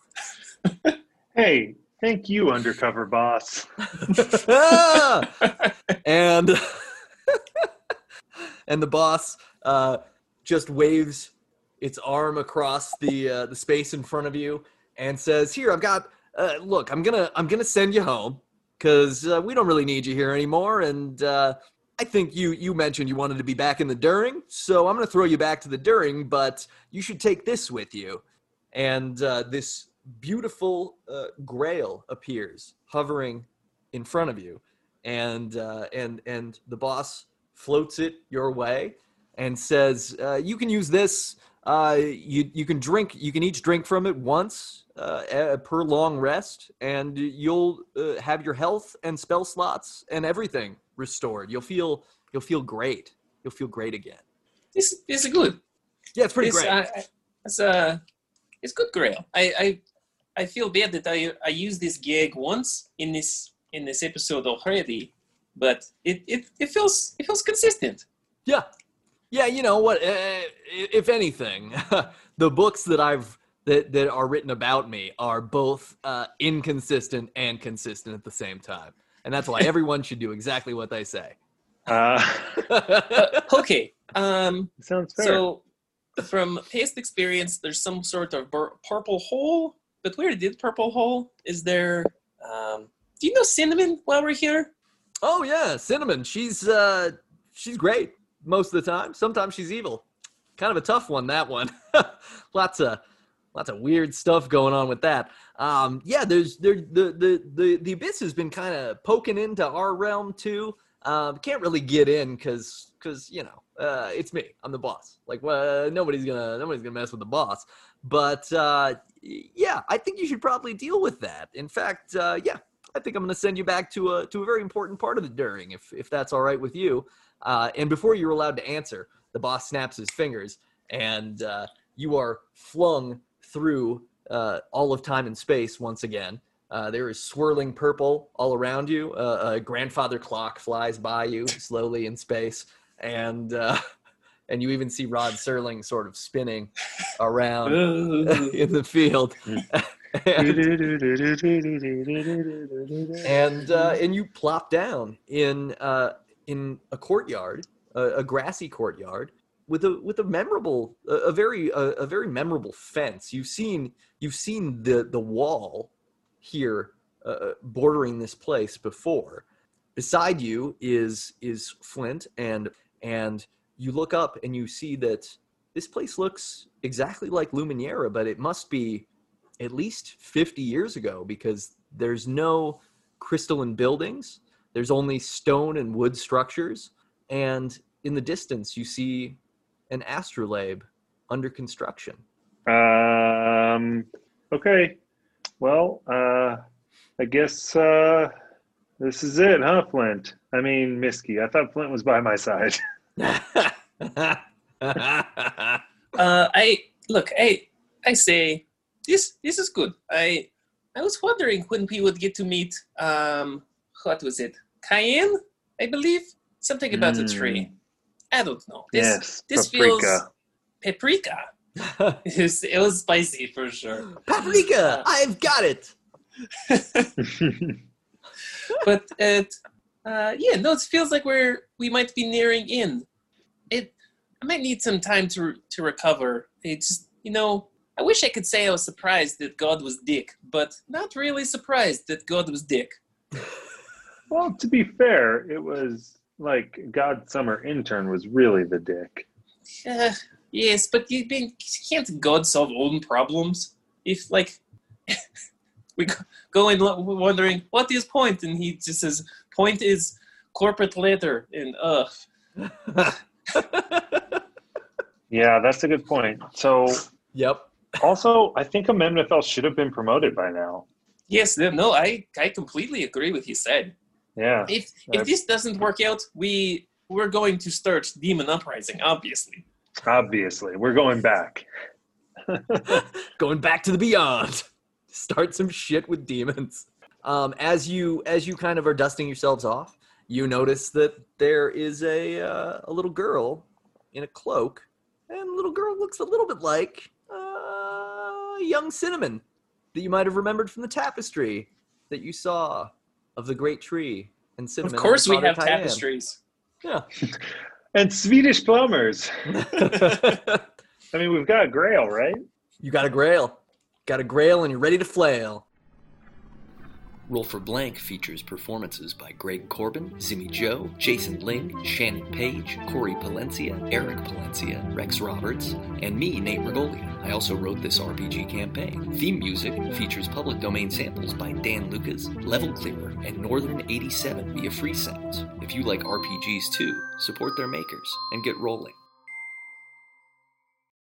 Hey, thank you, undercover boss. and and the boss uh, just waves its arm across the uh, the space in front of you and says, "Here, I've got. Uh, look, I'm gonna I'm gonna send you home because uh, we don't really need you here anymore. And uh, I think you you mentioned you wanted to be back in the During, so I'm gonna throw you back to the During. But you should take this with you." And uh, this beautiful uh, grail appears hovering in front of you and uh, and and the boss floats it your way and says uh, you can use this uh, you you can drink you can each drink from it once uh, per long rest and you'll uh, have your health and spell slots and everything restored you'll feel you'll feel great you'll feel great again This this is good. yeah it's pretty This, great I, I- it's uh, it's good, Grail. I, I I feel bad that I I used this gag once in this in this episode already, but it, it, it feels it feels consistent. Yeah. Yeah, you know what? Uh, if anything, the books that I've that, that are written about me are both uh, inconsistent and consistent at the same time, and that's why everyone should do exactly what they say. Uh, Okay, um, sounds fair. so from past experience, there's some sort of bur- purple hole. But where did purple hole? Is there? Um, do you know cinnamon? While we're here, oh yeah, cinnamon. She's uh, she's great most of the time. Sometimes she's evil. Kind of a tough one that one. lots of lots of weird stuff going on with that. Um, yeah, there's there the the the the abyss has been kind of poking into our realm too. Um, can't really get in because because you know uh, it's me. I'm the boss. Like well, nobody's gonna nobody's gonna mess with the boss. But uh, yeah, I think you should probably deal with that. In fact, uh, yeah, I think I'm gonna send you back to a to a very important part of the during if if that's all right with you. Uh, and before you're allowed to answer, the boss snaps his fingers and uh, you are flung through uh, all of time and space once again. Uh, there is swirling purple all around you. Uh, a grandfather clock flies by you slowly in space, and uh, and you even see Rod Serling sort of spinning around in the field. and and uh, and you plop down in in a courtyard, a, a grassy courtyard with a with a memorable, a, a very a, a very memorable fence. You've seen you've seen the the wall here uh, bordering this place before. Beside you is is Flint, and and you look up and you see that this place looks exactly like Luminera, but it must be at least 50 years ago because there's no crystalline buildings. There's only stone and wood structures. And in the distance, you see an astrolabe under construction. Um. Okay. Well, uh, I guess uh, this is it, huh, Flint? I mean, Misky. I thought Flint was by my side. uh, I look. I I say this. This is good. I I was wondering when we would get to meet. Um, what was it? Cayenne, I believe. Something about a tree. I don't know. This yes. this paprika. paprika. It was, it was spicy for sure. Paprika! I've got it! but it uh, yeah no it feels like we're we might be nearing in it i might need some time to to recover it's you know i wish i could say i was surprised that god was dick but not really surprised that god was dick well, to be fair, it was like God Summer Intern was really the dick. uh, yes but you been can't god solve own problems if like we go- go in wondering what is point and he just says point is corporate letter and uh Yeah, that's a good point. So, yep. also, I think Amemnafel should have been promoted by now. Yes, no, no, I, I completely agree with you said. Yeah. If if this doesn't work out, we we're going to start Demon Uprising, obviously. Obviously, we're going back. going back to the beyond start some shit with demons um, as you as you kind of are dusting yourselves off you notice that there is a uh, a little girl in a cloak and the little girl looks a little bit like uh, young cinnamon that you might have remembered from the tapestry that you saw of the great tree and cinnamon Of course, we have Tyann. tapestries. yeah And Swedish plumbers. I mean, we've got a Grail, right? you got a grail got a grail and you're ready to flail Roll for Blank features performances by Greg Corbin, Zimmy Joe, Jason Ling, Shannon Page, Corey Palencia, Eric Palencia, Rex Roberts, and me, Nate Regolia. I also wrote this RPG campaign. Theme music features public domain samples by Dan Lucas, Level Clearer, and Northern 87 via Free Sounds. If you like RPGs too, support their makers and get rolling.